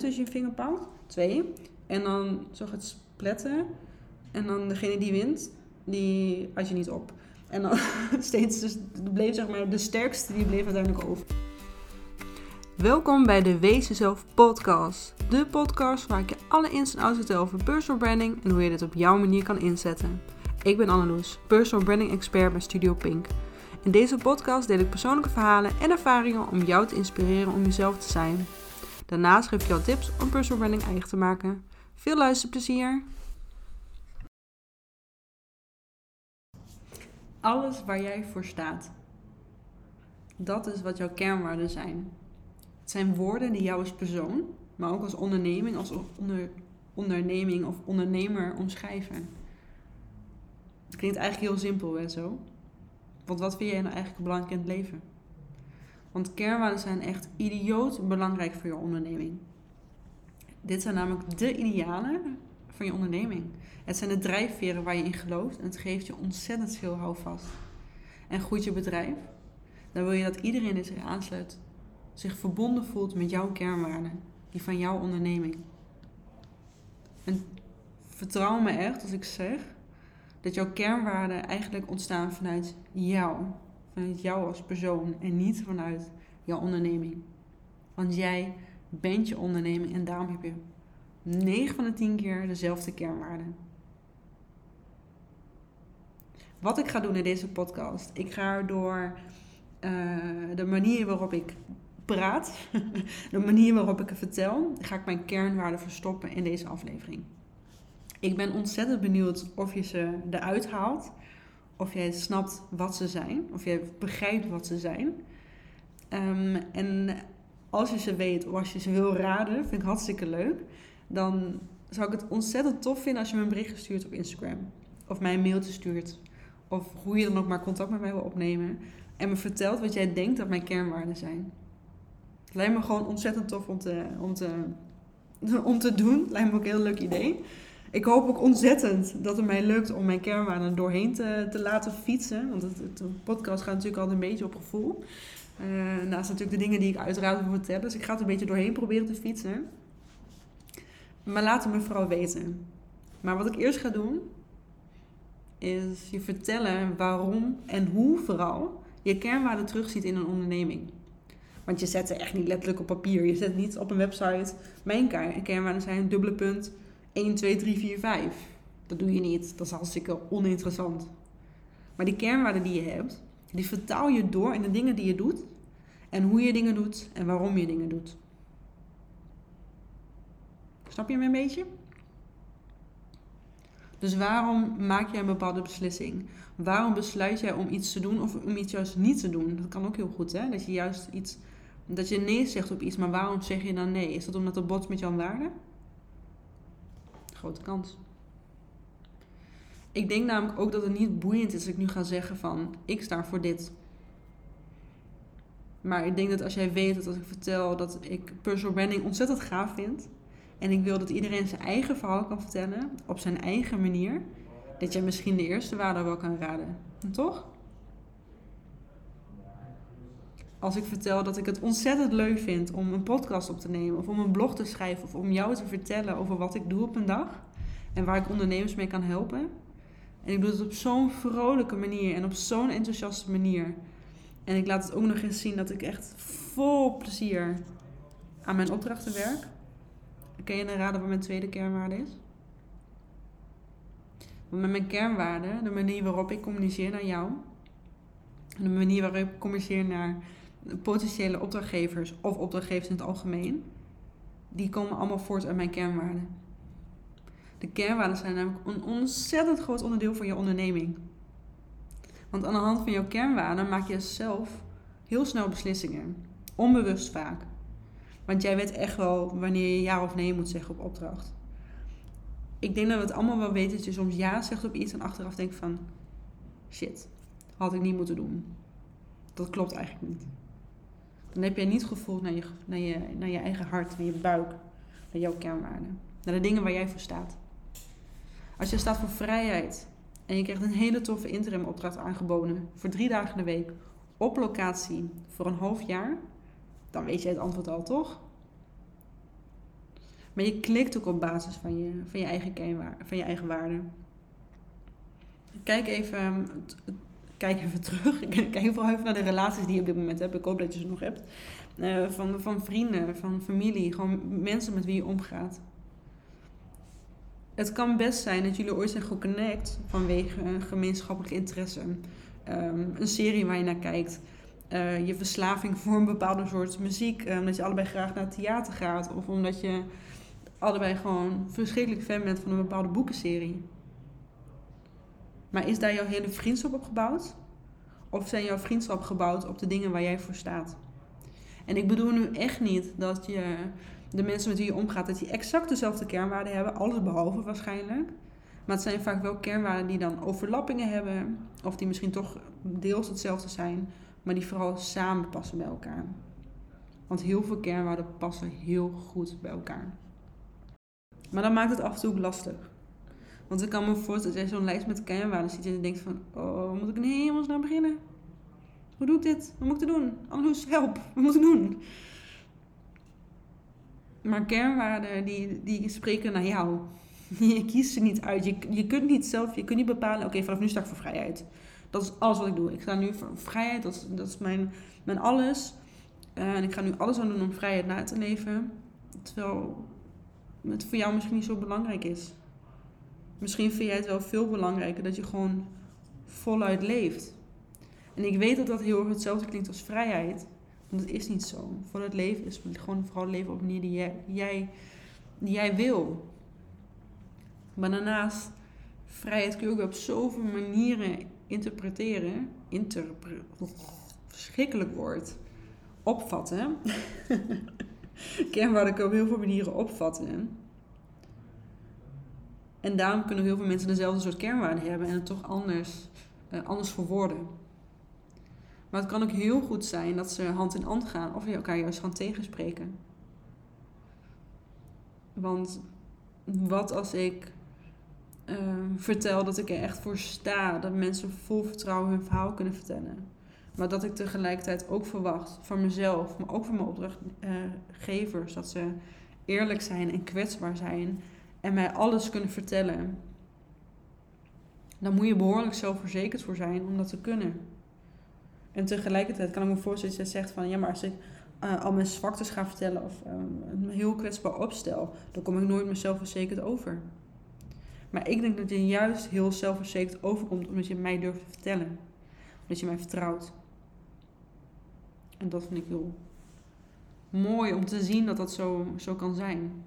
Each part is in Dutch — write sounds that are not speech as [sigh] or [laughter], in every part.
tussen je vingerpalm. Twee. En dan zo gaat spletten. En dan degene die wint, die had je niet op. En dan [laughs] steeds, dus bleef zeg maar de sterkste, die bleef uiteindelijk over. Welkom bij de Wees Jezelf podcast. De podcast waar ik je alle ins en outs vertel over personal branding en hoe je dit op jouw manier kan inzetten. Ik ben Anneloes, personal branding expert bij Studio Pink. In deze podcast deel ik persoonlijke verhalen en ervaringen om jou te inspireren om jezelf te zijn. Daarnaast geef ik jou tips om personal branding eigen te maken. Veel luisterplezier! Alles waar jij voor staat. Dat is wat jouw kernwaarden zijn. Het zijn woorden die jou als persoon, maar ook als onderneming, als onder, onderneming of ondernemer omschrijven. Het klinkt eigenlijk heel simpel en zo. Want wat vind jij nou eigenlijk belangrijk in het leven? Want kernwaarden zijn echt idioot belangrijk voor je onderneming. Dit zijn namelijk de idealen van je onderneming. Het zijn de drijfveren waar je in gelooft en het geeft je ontzettend veel houvast. En groeit je bedrijf, dan wil je dat iedereen zich aansluit zich verbonden voelt met jouw kernwaarden, die van jouw onderneming. En vertrouw me echt als ik zeg dat jouw kernwaarden eigenlijk ontstaan vanuit jou, vanuit jou als persoon en niet vanuit jouw onderneming. Want jij bent je onderneming en daarom heb je 9 van de 10 keer dezelfde kernwaarden. Wat ik ga doen in deze podcast, ik ga door uh, de manier waarop ik praat, [laughs] de manier waarop ik het vertel, ga ik mijn kernwaarden verstoppen in deze aflevering. Ik ben ontzettend benieuwd of je ze eruit haalt, of jij snapt wat ze zijn, of jij begrijpt wat ze zijn. Um, en als je ze weet of als je ze wil raden, vind ik hartstikke leuk. Dan zou ik het ontzettend tof vinden als je me een bericht stuurt op Instagram. Of mij een mailtje stuurt. Of hoe je dan ook maar contact met mij wil opnemen. En me vertelt wat jij denkt dat mijn kernwaarden zijn. Het lijkt me gewoon ontzettend tof om te, om te, [laughs] om te doen. Lijkt me ook een heel leuk idee. Ik hoop ook ontzettend dat het mij lukt om mijn kernwaarden doorheen te, te laten fietsen. Want het, podcast gaat natuurlijk altijd een beetje op gevoel. Uh, naast natuurlijk de dingen die ik uiteraard wil vertellen. Dus ik ga het een beetje doorheen proberen te fietsen. Maar laat het me vooral weten. Maar wat ik eerst ga doen, is je vertellen waarom en hoe vooral je kernwaarden terugziet in een onderneming. Want je zet ze echt niet letterlijk op papier. Je zet niet op een website. Mijn kernwaarden zijn dubbele punt 1, 2, 3, 4, 5. Dat doe je niet. Dat is hartstikke oninteressant. Maar die kernwaarden die je hebt, die vertaal je door in de dingen die je doet. En hoe je dingen doet en waarom je dingen doet. Snap je me een beetje? Dus waarom maak jij een bepaalde beslissing? Waarom besluit jij om iets te doen of om iets juist niet te doen? Dat kan ook heel goed, hè? Dat je juist iets, dat je nee zegt op iets, maar waarom zeg je dan nee? Is dat omdat het botst met jouw waarde? Grote kans. Ik denk namelijk ook dat het niet boeiend is als ik nu ga zeggen van ik sta voor dit. Maar ik denk dat als jij weet dat als ik vertel dat ik personal branding ontzettend gaaf vind. En ik wil dat iedereen zijn eigen verhaal kan vertellen op zijn eigen manier. Dat jij misschien de eerste waarde wel kan raden. Toch? Als ik vertel dat ik het ontzettend leuk vind om een podcast op te nemen. Of om een blog te schrijven. Of om jou te vertellen over wat ik doe op een dag. En waar ik ondernemers mee kan helpen. En ik doe het op zo'n vrolijke manier. En op zo'n enthousiaste manier. En ik laat het ook nog eens zien dat ik echt vol plezier aan mijn opdrachten werk. Kun je dan raden wat mijn tweede kernwaarde is? Want met mijn kernwaarde, de manier waarop ik communiceer naar jou, de manier waarop ik communiceer naar potentiële opdrachtgevers of opdrachtgevers in het algemeen, die komen allemaal voort uit mijn kernwaarden. De kernwaarden zijn namelijk een ontzettend groot onderdeel van je onderneming. Want aan de hand van jouw kernwaarden maak je zelf heel snel beslissingen. Onbewust vaak. Want jij weet echt wel wanneer je ja of nee moet zeggen op opdracht. Ik denk dat we het allemaal wel weten dat je soms ja zegt op iets en achteraf denkt van... Shit, had ik niet moeten doen. Dat klopt eigenlijk niet. Dan heb jij niet gevoeld naar je, naar, je, naar je eigen hart, naar je buik, naar jouw kernwaarden. Naar de dingen waar jij voor staat. Als je staat voor vrijheid en je krijgt een hele toffe interim opdracht aangeboden voor drie dagen de week op locatie voor een half jaar, dan weet jij het antwoord al, toch? Maar je klikt ook op basis van je, van je eigen van je eigen waarden. Kijk even, kijk even terug. [laughs] Kijk vooral even naar de relaties die je op dit moment hebt. Ik hoop dat je ze nog hebt. Uh, van, van vrienden, van familie, gewoon mensen met wie je omgaat. Het kan best zijn dat jullie ooit zijn geconnect vanwege een gemeenschappelijk interesse. Um, een serie waar je naar kijkt. Uh, je verslaving voor een bepaalde soort muziek. Uh, omdat je allebei graag naar het theater gaat. Of omdat je allebei gewoon verschrikkelijk fan bent van een bepaalde boekenserie. Maar is daar jouw hele vriendschap op gebouwd? Of zijn jouw vriendschap gebouwd op de dingen waar jij voor staat? En ik bedoel nu echt niet dat je de mensen met wie je omgaat, dat die exact dezelfde kernwaarden hebben, alles behalve waarschijnlijk. Maar het zijn vaak wel kernwaarden die dan overlappingen hebben, of die misschien toch deels hetzelfde zijn, maar die vooral samen passen bij elkaar. Want heel veel kernwaarden passen heel goed bij elkaar. Maar dan maakt het af en toe lastig. Want ik kan me voorstellen dat jij zo'n lijst met kernwaarden ziet en je denkt van, oh, moet ik in hemelsnaam beginnen? Hoe doe ik dit? Wat moet ik doen? Anders help, wat moet ik doen? Maar kernwaarden, die, die spreken naar jou. [laughs] Je kiest ze niet uit. Je, je kunt niet zelf, je kunt niet bepalen, oké, vanaf nu sta ik voor vrijheid. Dat is alles wat ik doe. Ik sta nu voor vrijheid, dat is, dat is mijn, mijn alles. En ik ga nu alles aan doen om vrijheid na te leven. Terwijl het voor jou misschien niet zo belangrijk is. Misschien vind jij het wel veel belangrijker dat je gewoon voluit leeft. En ik weet dat dat heel erg hetzelfde klinkt als vrijheid. Want het is niet zo. Voluit leven is gewoon vooral leven op een manier die jij, jij, wil. Maar daarnaast, vrijheid kun je ook op zoveel manieren interpreteren. Interpre verschrikkelijk woord. Opvatten. [laughs] Kernwaarden kun je op heel veel manieren opvatten. En daarom kunnen heel veel mensen dezelfde soort kernwaarden hebben en het toch anders, uh, anders verwoorden. Maar het kan ook heel goed zijn dat ze hand in hand gaan of elkaar juist gaan tegenspreken. Want wat als ik uh, vertel dat ik er echt voor sta, dat mensen vol vertrouwen hun verhaal kunnen vertellen. Maar dat ik tegelijkertijd ook verwacht van mezelf, maar ook van mijn opdrachtgevers, dat ze eerlijk zijn en kwetsbaar zijn en mij alles kunnen vertellen. Dan moet je behoorlijk zelfverzekerd voor zijn om dat te kunnen. En tegelijkertijd kan ik me voorstellen dat je zegt van ja, maar als ik uh, al mijn zwaktes ga vertellen of um, me heel kwetsbaar opstel, dan kom ik nooit meer zelfverzekerd over. Maar ik denk dat je juist heel zelfverzekerd overkomt omdat je mij durft te vertellen. Omdat je mij vertrouwt. En dat vind ik heel mooi om te zien dat dat zo, zo kan zijn.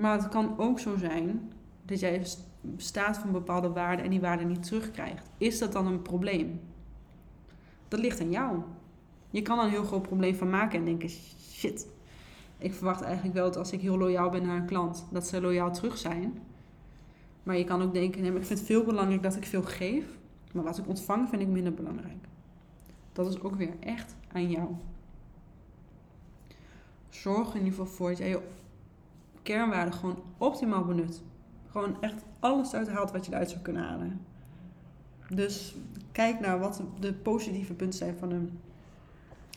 Maar het kan ook zo zijn dat jij staat van bepaalde waarden en die waarden niet terugkrijgt. Is dat dan een probleem? Dat ligt aan jou. Je kan er een heel groot probleem van maken en denken: shit, ik verwacht eigenlijk wel dat als ik heel loyaal ben naar een klant, dat ze loyaal terug zijn. Maar je kan ook denken: nee, ik vind het veel belangrijk dat ik veel geef, maar wat ik ontvang vind ik minder belangrijk. Dat is ook weer echt aan jou. Zorg in ieder geval voor dat jij je kernwaarden gewoon optimaal benut. Gewoon echt alles uithaalt wat je eruit zou kunnen halen. Dus kijk naar wat de positieve punten zijn van een,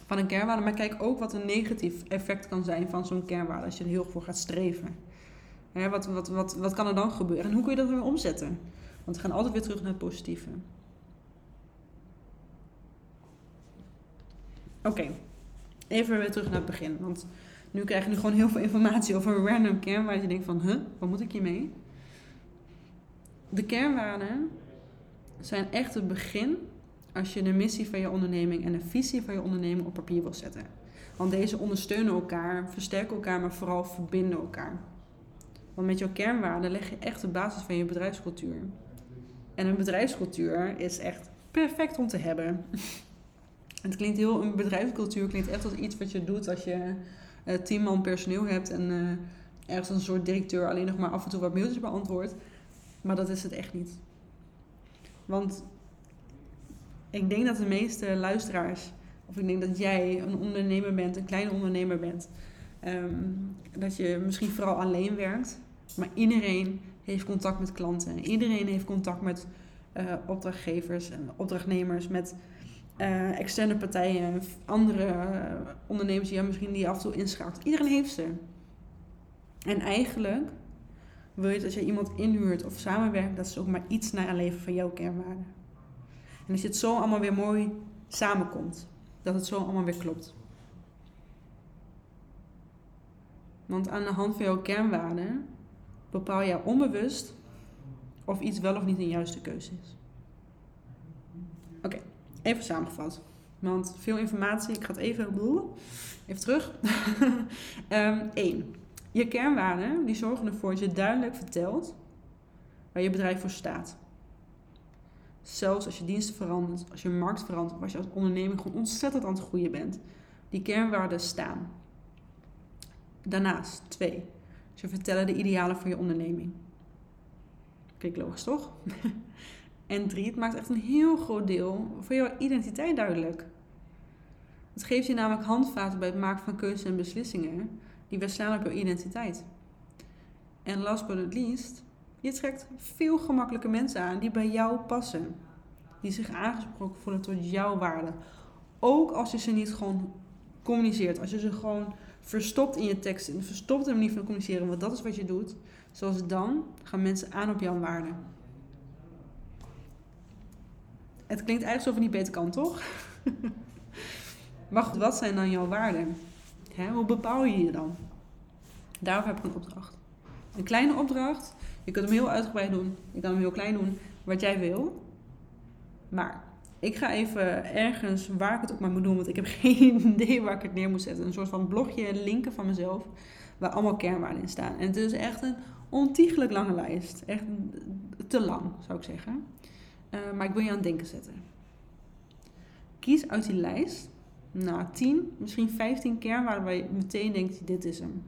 van een kernwaarde. Maar kijk ook wat een negatief effect kan zijn van zo'n kernwaarde als je er heel voor gaat streven. wat, wat, wat, wat kan er dan gebeuren? En hoe kun je dat weer omzetten? Want we gaan altijd weer terug naar het positieve. Oké, even weer terug naar het begin. Want nu krijg je nu gewoon heel veel informatie over een random kern waar je denkt van, huh, wat moet ik hiermee? De kernwaarden zijn echt het begin als je de missie van je onderneming en de visie van je onderneming op papier wil zetten. Want deze ondersteunen elkaar, versterken elkaar, maar vooral verbinden elkaar. Want met jouw kernwaarden leg je echt de basis van je bedrijfscultuur. En een bedrijfscultuur is echt perfect om te hebben. [laughs] Het klinkt heel, een bedrijfscultuur klinkt echt als iets wat je doet als je uh, tien man personeel hebt en uh, ergens een soort directeur alleen nog maar af en toe wat mailtjes beantwoordt. Maar dat is het echt niet. Want ik denk dat de meeste luisteraars, of ik denk dat jij een ondernemer bent, een kleine ondernemer bent, um, dat je misschien vooral alleen werkt, maar iedereen heeft contact met klanten. Iedereen heeft contact met uh, opdrachtgevers en opdrachtnemers, met uh, externe partijen, andere ondernemers die je misschien die af en toe inschakelt. Iedereen heeft ze. En eigenlijk wil je dat als je iemand inhuurt of samenwerkt, dat ze ook maar iets naleven van jouw kernwaarden. En als je het zo allemaal weer mooi samenkomt, dat het zo allemaal weer klopt. Want aan de hand van jouw kernwaarden bepaal je onbewust of iets wel of niet een juiste keuze is. Oké, even samengevat. Want veel informatie, ik ga het even, even terug. um, [laughs] één, je kernwaarden die zorgen ervoor dat je duidelijk vertelt waar je bedrijf voor staat. Zelfs als je diensten verandert, als je markt verandert, of als je als onderneming gewoon ontzettend aan het groeien bent. Die kernwaarden staan. Daarnaast, twee, ze vertellen de idealen voor je onderneming. Kijk, logisch toch? [laughs] en drie, het maakt echt een heel groot deel van jouw identiteit duidelijk. Het geeft je namelijk handvaten bij het maken van keuzes en beslissingen die weer slaan op jouw identiteit. En last but not least, je trekt veel gemakkelijke mensen aan die bij jou passen. Die zich aangesproken voelen tot jouw waarden. Ook als je ze niet gewoon communiceert. Als je ze gewoon verstopt in je tekst en verstopt in manier van communiceren, want dat is wat je doet. Zoals dan gaan mensen aan op jouw waarden. Het klinkt eigenlijk alsof het niet beter kan, toch? [laughs] maar goed, wat zijn dan jouw waarden? Hoe bepaal je je dan? Daarvoor heb ik een opdracht. Een kleine opdracht. Je kunt hem heel uitgebreid doen. Je kan hem heel klein doen. Wat jij wil. Maar ik ga even ergens waar ik het ook maar moet doen. Want ik heb [laughs] geen idee waar ik het neer moet zetten. Een soort van blogje linken van mezelf. Waar allemaal kernwaarden in staan. En het is echt een ontiegelijk lange lijst. Echt te lang, zou ik zeggen. Uh, maar ik wil je aan het denken zetten. Kies uit die lijst nou, 10, misschien 15 kernwaarden waar je meteen denkt: dit is hem.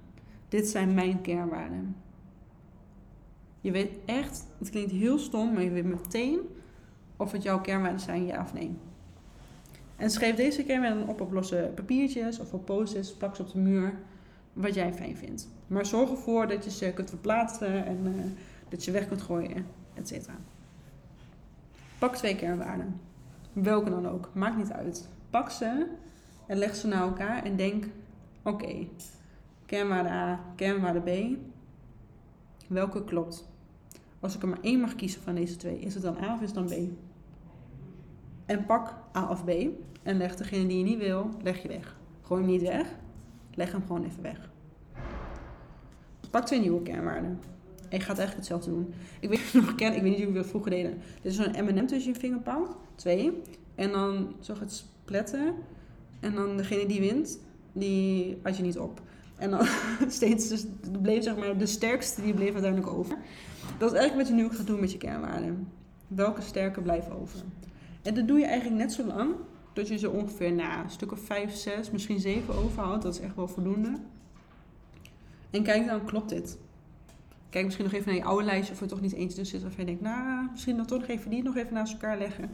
Dit zijn mijn kernwaarden. Je weet echt, het klinkt heel stom, maar je weet meteen of het jouw kernwaarden zijn, ja of nee. En schrijf deze kernwaarden op op losse papiertjes of op posters, plak ze op de muur, wat jij fijn vindt. Maar zorg ervoor dat je ze kunt verplaatsen en uh, dat je weg kunt gooien, etc. Pak twee kernwaarden. Welke dan ook, maakt niet uit. Pak ze en leg ze naar elkaar en denk: oké, kernwaarde A, kernwaarde B. Welke klopt? Als ik er maar één mag kiezen van deze twee, is het dan A of is het dan B? En pak A of B en leg degene die je niet wil, leg je weg. Gooi hem niet weg, leg hem gewoon even weg. Pak twee nieuwe kernwaarden. En je gaat eigenlijk hetzelfde doen. Ik weet [laughs] nog ken, ik weet niet hoe we dat vroeger deden. Dit is zo'n M&M tussen je vingerpaal. Twee. En dan zo het spletten. En dan degene die wint, die had je niet op. En dan [laughs] steeds, dus bleef zeg maar de sterkste, die bleef uiteindelijk over. Dat is eigenlijk wat je nu ook gaat doen met je kernwaarden. Welke sterke blijven over? En dat doe je eigenlijk net zo lang dat je ze ongeveer na een stuk of 5, 6, misschien 7 overhoudt. Dat is echt wel voldoende. En kijk dan, klopt dit? Kijk misschien nog even naar je oude lijstje of er toch niet eens tussen zit. Of je denkt, nou, misschien dan toch nog even die nog even naast elkaar leggen.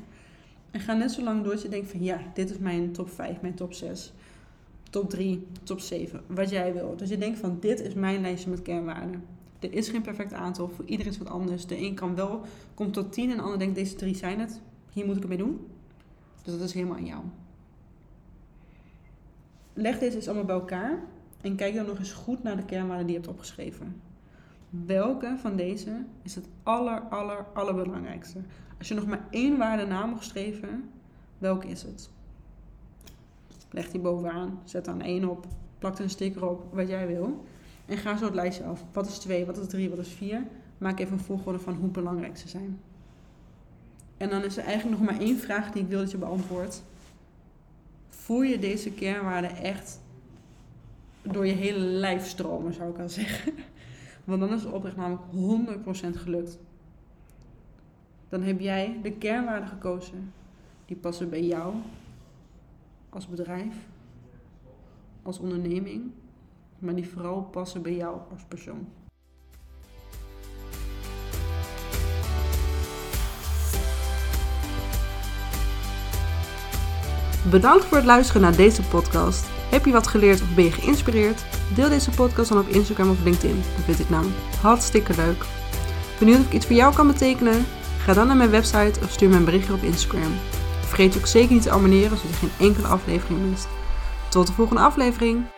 En ga net zo lang door dat je denkt van ja, dit is mijn top 5, mijn top 6, top 3, top 7, wat jij wil. Dus je denkt van dit is mijn lijstje met kernwaarden. Er is geen perfect aantal, voor iedereen is wat anders. De een kan wel, komt tot 10 en de ander denkt deze drie zijn het. Hier moet ik het mee doen. Dus dat is helemaal aan jou. Leg deze eens allemaal bij elkaar en kijk dan nog eens goed naar de kernwaarden die je hebt opgeschreven. Welke van deze is het aller, aller, allerbelangrijkste? Als je nog maar één waarde na mag streven, welke is het? Leg die bovenaan, zet dan één op, plak er een sticker op, wat jij wil. En ga zo het lijstje af. Wat is 2, wat is 3, wat is 4? Maak even een volgorde van hoe belangrijk ze zijn. En dan is er eigenlijk nog maar één vraag die ik wil dat je beantwoordt. Voel je deze kernwaarden echt door je hele lijf stromen, zou ik al zeggen? Want dan is de opdracht namelijk 100% gelukt dan heb jij de kernwaarden gekozen die passen bij jou als bedrijf, als onderneming, maar die vooral passen bij jou als persoon. Bedankt voor het luisteren naar deze podcast. Heb je wat geleerd of ben je geïnspireerd? Deel deze podcast dan op Instagram of LinkedIn. Dat vind ik namelijk hartstikke leuk. Benieuwd of ik iets voor jou kan betekenen? Ga dan naar mijn website of stuur me een berichtje op Instagram. Vergeet ook zeker niet te abonneren, zodat je geen enkele aflevering mist. Tot de volgende aflevering!